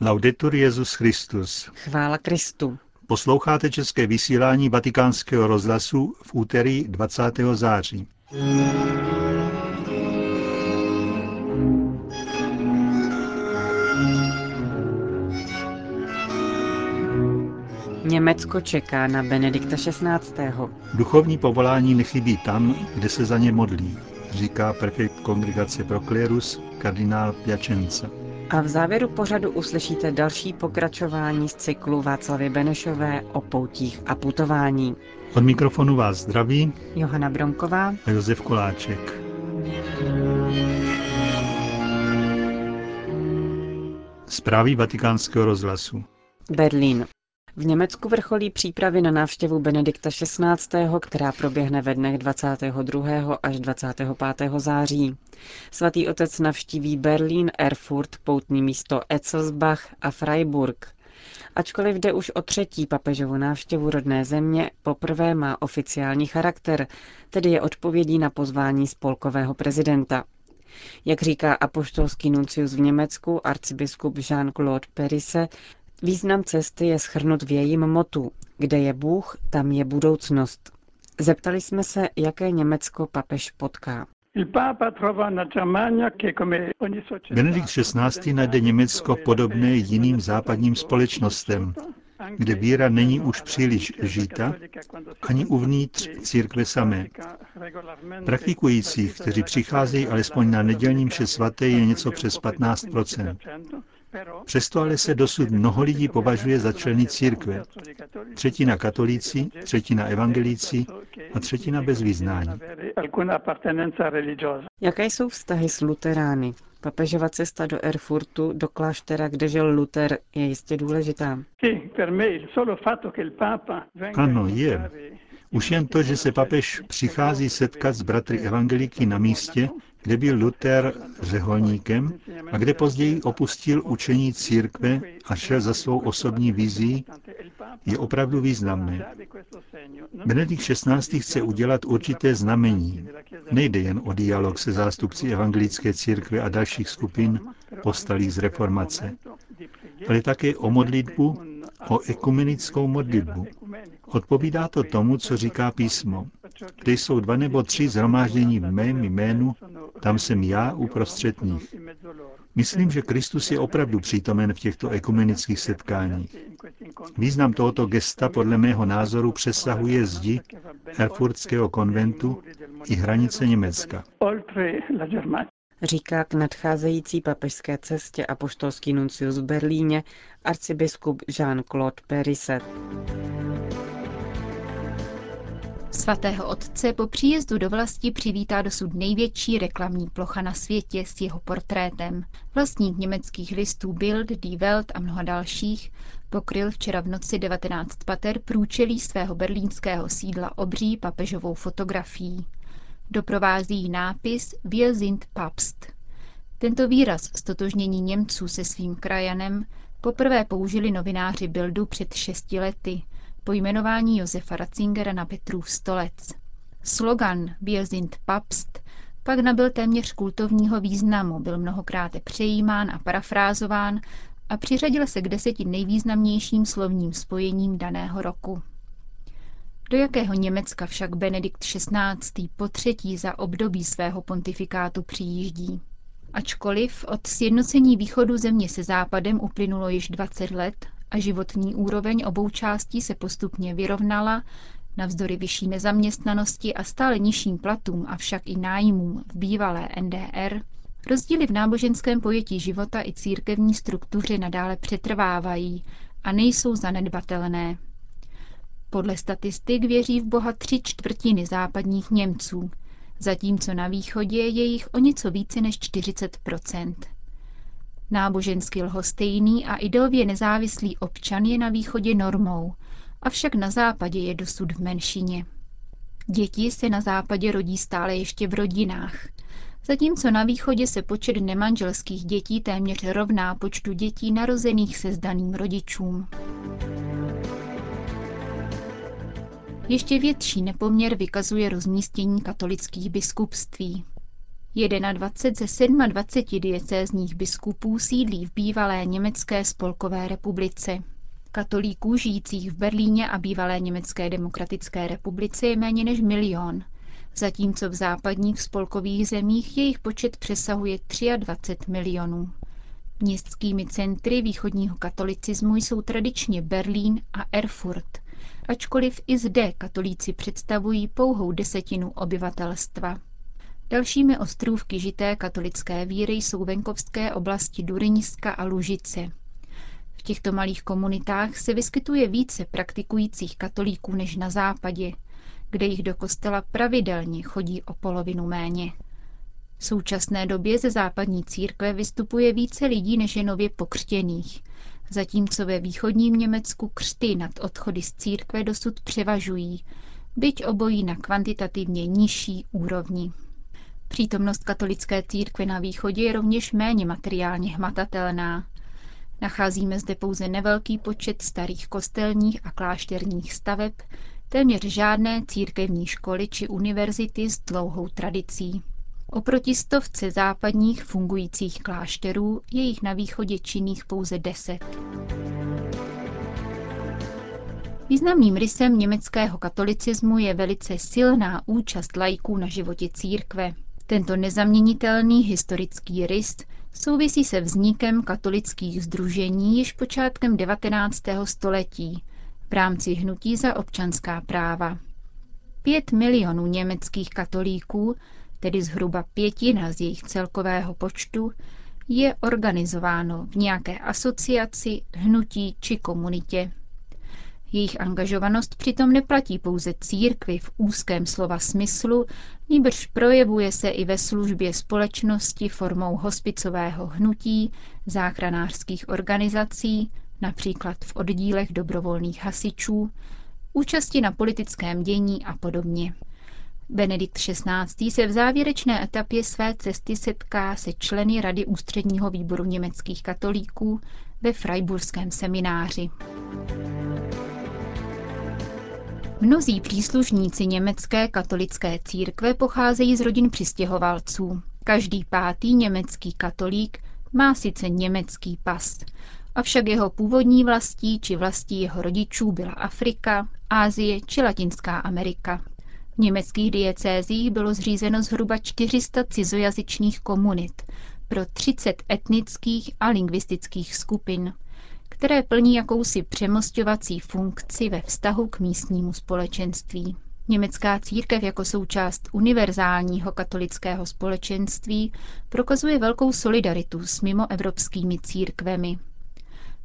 Laudetur Jezus Christus. Chvála Kristu. Posloucháte české vysílání Vatikánského rozhlasu v úterý 20. září. Německo čeká na Benedikta XVI. Duchovní povolání nechybí tam, kde se za ně modlí, říká prefekt kongregace pro klérus kardinál Piacenza. A v závěru pořadu uslyšíte další pokračování z cyklu Václavy Benešové o poutích a putování. Od mikrofonu vás zdraví Johana Bronková a Josef Koláček. Zprávy vatikánského rozhlasu. Berlín. V Německu vrcholí přípravy na návštěvu Benedikta XVI., která proběhne ve dnech 22. až 25. září. Svatý otec navštíví Berlín, Erfurt, poutní místo Etzelsbach a Freiburg. Ačkoliv jde už o třetí papežovu návštěvu rodné země, poprvé má oficiální charakter, tedy je odpovědí na pozvání spolkového prezidenta. Jak říká apoštolský nuncius v Německu, arcibiskup Jean-Claude Perise, Význam cesty je schrnut v jejím motu. Kde je Bůh, tam je budoucnost. Zeptali jsme se, jaké Německo papež potká. Benedikt XVI. najde Německo podobné jiným západním společnostem, kde víra není už příliš žita, ani uvnitř církve samé. Praktikujících, kteří přicházejí alespoň na nedělním mše svaté, je něco přes 15 Přesto ale se dosud mnoho lidí považuje za členy církve. Třetina katolíci, třetina evangelíci a třetina bez vyznání. Jaké jsou vztahy s luterány? Papežova cesta do Erfurtu, do kláštera, kde žil Luther, je jistě důležitá. Ano, je. Už jen to, že se papež přichází setkat s bratry evangelíky na místě, kde byl Luther řeholníkem a kde později opustil učení církve a šel za svou osobní vizí, je opravdu významné. Benedikt XVI. chce udělat určité znamení. Nejde jen o dialog se zástupci evangelické církve a dalších skupin postalých z reformace, ale také o modlitbu, o ekumenickou modlitbu. Odpovídá to tomu, co říká písmo. Kde jsou dva nebo tři zhromáždění v mém jménu, tam jsem já uprostřed nich. Myslím, že Kristus je opravdu přítomen v těchto ekumenických setkáních. Význam tohoto gesta podle mého názoru přesahuje zdi Erfurtského konventu i hranice Německa. Říká k nadcházející papežské cestě apoštolský nuncius v Berlíně arcibiskup Jean-Claude Perisset. Svatého otce po příjezdu do vlasti přivítá dosud největší reklamní plocha na světě s jeho portrétem. Vlastník německých listů Bild, Die Welt a mnoha dalších pokryl včera v noci 19 pater průčelí svého berlínského sídla obří papežovou fotografií. Doprovází nápis Wir sind Papst. Tento výraz stotožnění Němců se svým krajanem poprvé použili novináři Bildu před šesti lety – po jmenování Josefa Ratzingera na Petrův stolec. Slogan Wir Papst pak nabyl téměř kultovního významu, byl mnohokrát přejímán a parafrázován a přiřadil se k deseti nejvýznamnějším slovním spojením daného roku. Do jakého Německa však Benedikt XVI. po třetí za období svého pontifikátu přijíždí? Ačkoliv od sjednocení východu země se západem uplynulo již 20 let a životní úroveň obou částí se postupně vyrovnala, navzdory vyšší nezaměstnanosti a stále nižším platům, avšak i nájmům v bývalé NDR, rozdíly v náboženském pojetí života i církevní struktuře nadále přetrvávají a nejsou zanedbatelné. Podle statistik věří v Boha tři čtvrtiny západních Němců, zatímco na východě je jich o něco více než 40 Nábožensky lhostejný a ideově nezávislý občan je na východě normou, avšak na západě je dosud v menšině. Děti se na západě rodí stále ještě v rodinách, zatímco na východě se počet nemanželských dětí téměř rovná počtu dětí narozených se zdaným rodičům. Ještě větší nepoměr vykazuje rozmístění katolických biskupství. 21 ze 27 diecézních biskupů sídlí v bývalé Německé spolkové republice. Katolíků žijících v Berlíně a bývalé Německé demokratické republice je méně než milion, zatímco v západních spolkových zemích jejich počet přesahuje 23 milionů. Městskými centry východního katolicismu jsou tradičně Berlín a Erfurt, ačkoliv i zde katolíci představují pouhou desetinu obyvatelstva. Dalšími ostrůvky žité katolické víry jsou venkovské oblasti Duryňska a Lužice. V těchto malých komunitách se vyskytuje více praktikujících katolíků než na západě, kde jich do kostela pravidelně chodí o polovinu méně. V současné době ze západní církve vystupuje více lidí než je nově pokřtěných, zatímco ve východním Německu křty nad odchody z církve dosud převažují, byť obojí na kvantitativně nižší úrovni. Přítomnost katolické církve na východě je rovněž méně materiálně hmatatelná. Nacházíme zde pouze nevelký počet starých kostelních a klášterních staveb, téměř žádné církevní školy či univerzity s dlouhou tradicí. Oproti stovce západních fungujících klášterů je jich na východě činných pouze deset. Významným rysem německého katolicismu je velice silná účast lajků na životě církve. Tento nezaměnitelný historický rys souvisí se vznikem katolických združení již počátkem 19. století v rámci hnutí za občanská práva. Pět milionů německých katolíků, tedy zhruba pětina z jejich celkového počtu, je organizováno v nějaké asociaci, hnutí či komunitě. Jejich angažovanost přitom neplatí pouze církvi v úzkém slova smyslu, níbrž projevuje se i ve službě společnosti formou hospicového hnutí, záchranářských organizací, například v oddílech dobrovolných hasičů, účasti na politickém dění a podobně. Benedikt XVI. se v závěrečné etapě své cesty setká se členy Rady ústředního výboru německých katolíků ve Freiburském semináři. Mnozí příslušníci německé katolické církve pocházejí z rodin přistěhovalců. Každý pátý německý katolík má sice německý pas, avšak jeho původní vlastí či vlastí jeho rodičů byla Afrika, Ázie či Latinská Amerika. V německých diecézích bylo zřízeno zhruba 400 cizojazyčných komunit pro 30 etnických a lingvistických skupin které plní jakousi přemostovací funkci ve vztahu k místnímu společenství. Německá církev jako součást univerzálního katolického společenství prokazuje velkou solidaritu s mimoevropskými církvemi.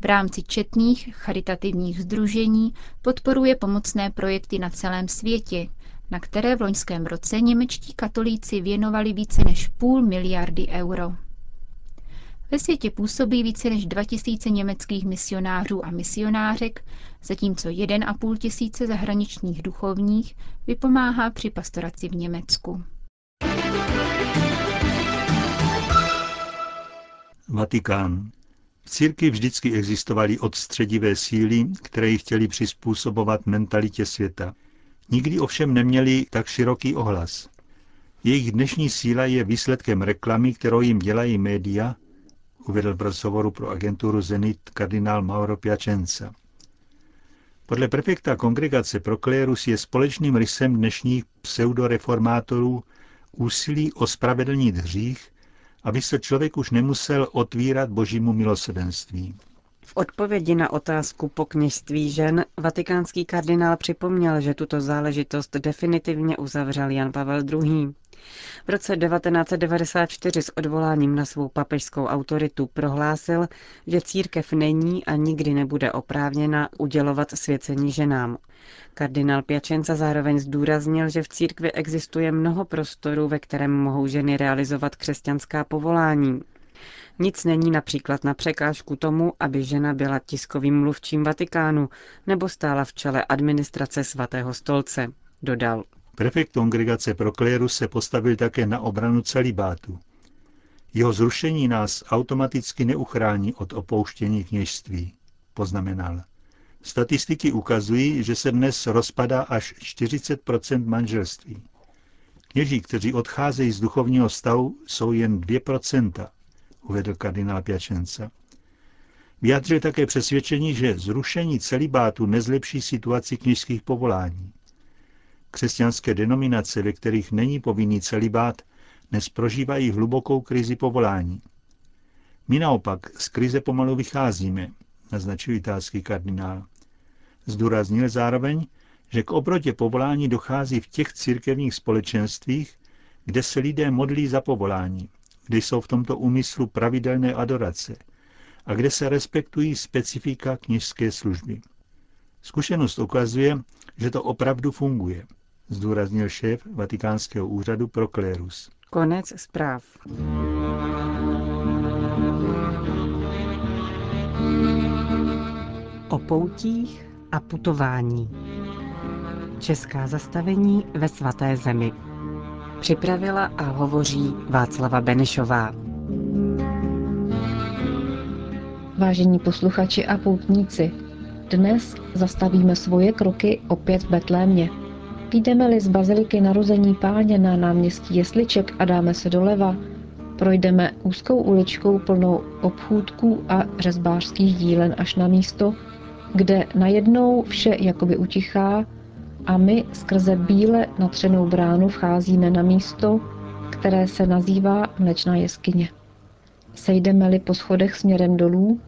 V rámci četných charitativních združení podporuje pomocné projekty na celém světě, na které v loňském roce němečtí katolíci věnovali více než půl miliardy euro. Ve světě působí více než 2000 německých misionářů a misionářek, zatímco 1,5 tisíce zahraničních duchovních vypomáhá při pastoraci v Německu. Vatikán. V církvi vždycky existovaly odstředivé síly, které ji chtěli přizpůsobovat mentalitě světa. Nikdy ovšem neměli tak široký ohlas. Jejich dnešní síla je výsledkem reklamy, kterou jim dělají média uvedl v rozhovoru pro agenturu Zenit kardinál Mauro Piacenza. Podle prefekta kongregace pro klérus je společným rysem dnešních pseudoreformátorů úsilí o spravedlnit hřích, aby se člověk už nemusel otvírat božímu milosedenství. V odpovědi na otázku po kněžství žen vatikánský kardinál připomněl, že tuto záležitost definitivně uzavřel Jan Pavel II. V roce 1994 s odvoláním na svou papežskou autoritu prohlásil, že církev není a nikdy nebude oprávněna udělovat svěcení ženám. Kardinál Piačenca zároveň zdůraznil, že v církvi existuje mnoho prostorů, ve kterém mohou ženy realizovat křesťanská povolání. Nic není například na překážku tomu, aby žena byla tiskovým mluvčím Vatikánu nebo stála v čele administrace svatého stolce, dodal. Prefekt kongregace pro klérus se postavil také na obranu celibátu. Jeho zrušení nás automaticky neuchrání od opouštění kněžství, poznamenal. Statistiky ukazují, že se dnes rozpadá až 40% manželství. Kněží, kteří odcházejí z duchovního stavu, jsou jen 2%, uvedl kardinál Piačenca. Vyjadřil také přesvědčení, že zrušení celibátu nezlepší situaci kněžských povolání. Křesťanské denominace, ve kterých není povinný celibát, dnes prožívají hlubokou krizi povolání. My naopak z krize pomalu vycházíme, naznačil italský kardinál. Zdůraznil zároveň, že k obrotě povolání dochází v těch církevních společenstvích, kde se lidé modlí za povolání, kde jsou v tomto úmyslu pravidelné adorace a kde se respektují specifika kněžské služby. Zkušenost ukazuje, že to opravdu funguje, zdůraznil šéf Vatikánského úřadu pro klérus. Konec zpráv. O poutích a putování. Česká zastavení ve svaté zemi. Připravila a hovoří Václava Benešová. Vážení posluchači a poutníci, dnes zastavíme svoje kroky opět v Betlémě. Jdeme-li z baziliky narození páně na náměstí Jesliček a dáme se doleva, projdeme úzkou uličkou plnou obchůdků a řezbářských dílen až na místo, kde najednou vše jakoby utichá a my skrze bíle natřenou bránu vcházíme na místo, které se nazývá Mlečná jeskyně. Sejdeme-li po schodech směrem dolů,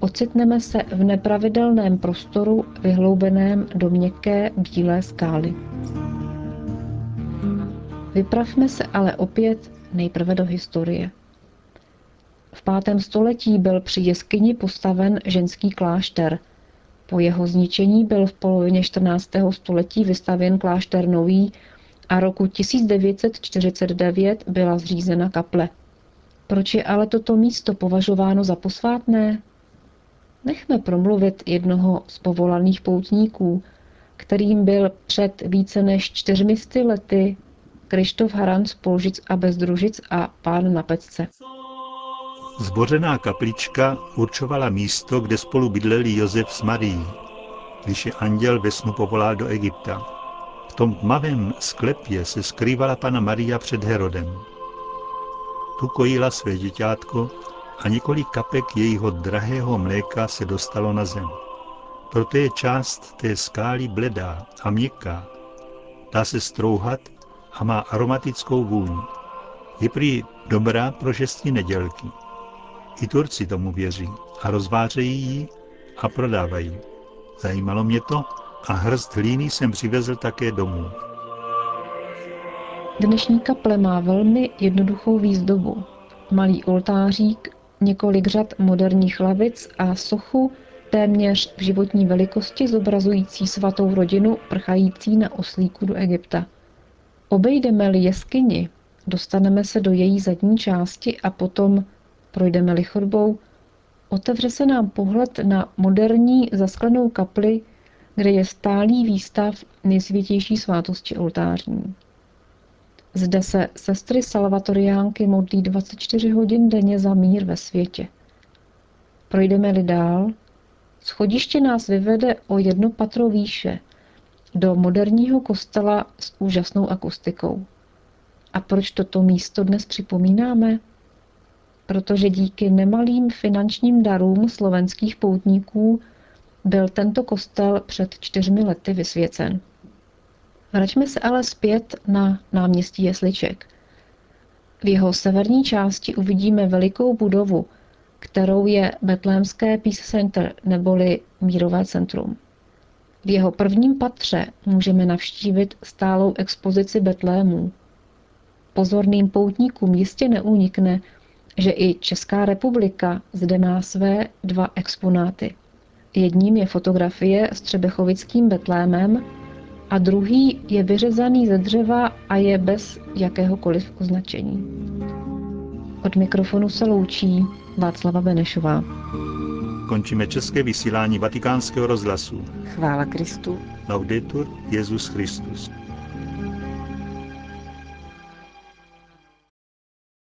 ocitneme se v nepravidelném prostoru vyhloubeném do měkké bílé skály. Vypravme se ale opět nejprve do historie. V pátém století byl při jeskyni postaven ženský klášter. Po jeho zničení byl v polovině 14. století vystavěn klášter nový a roku 1949 byla zřízena kaple. Proč je ale toto místo považováno za posvátné? Nechme promluvit jednoho z povolaných poutníků, kterým byl před více než čtyřmi lety Krištof Haran z Polžic a Bezdružic a pán na Pecce. Zbořená kaplička určovala místo, kde spolu bydleli Josef s Marií, když je anděl ve snu povolal do Egypta. V tom tmavém sklepě se skrývala pana Maria před Herodem. Tu kojila své děťátko a několik kapek jejího drahého mléka se dostalo na zem. Proto je část té skály bledá a měkká. Dá se strouhat a má aromatickou vůni. Je prý dobrá pro šesti nedělky. I Turci tomu věří a rozvářejí ji a prodávají. Zajímalo mě to a hrst hlíny jsem přivezl také domů. Dnešní kaple má velmi jednoduchou výzdobu. Malý oltářík, několik řad moderních lavic a sochu téměř v životní velikosti zobrazující svatou rodinu prchající na oslíku do Egypta. Obejdeme-li jeskyni, dostaneme se do její zadní části a potom projdeme-li chodbou, otevře se nám pohled na moderní zasklenou kapli, kde je stálý výstav nejsvětější svátosti oltářní. Zde se sestry salvatoriánky modlí 24 hodin denně za mír ve světě. Projdeme-li dál, schodiště nás vyvede o jedno patro výše, do moderního kostela s úžasnou akustikou. A proč toto místo dnes připomínáme? Protože díky nemalým finančním darům slovenských poutníků byl tento kostel před čtyřmi lety vysvěcen. Vraťme se ale zpět na náměstí Jesliček. V jeho severní části uvidíme velikou budovu, kterou je Betlémské Peace Center neboli Mírové centrum. V jeho prvním patře můžeme navštívit stálou expozici Betlémů. Pozorným poutníkům jistě neunikne, že i Česká republika zde má své dva exponáty. Jedním je fotografie s třebechovickým Betlémem a druhý je vyřezaný ze dřeva a je bez jakéhokoliv označení. Od mikrofonu se loučí Václava Benešová. Končíme české vysílání vatikánského rozhlasu. Chvála Kristu. Laudetur Jezus Christus.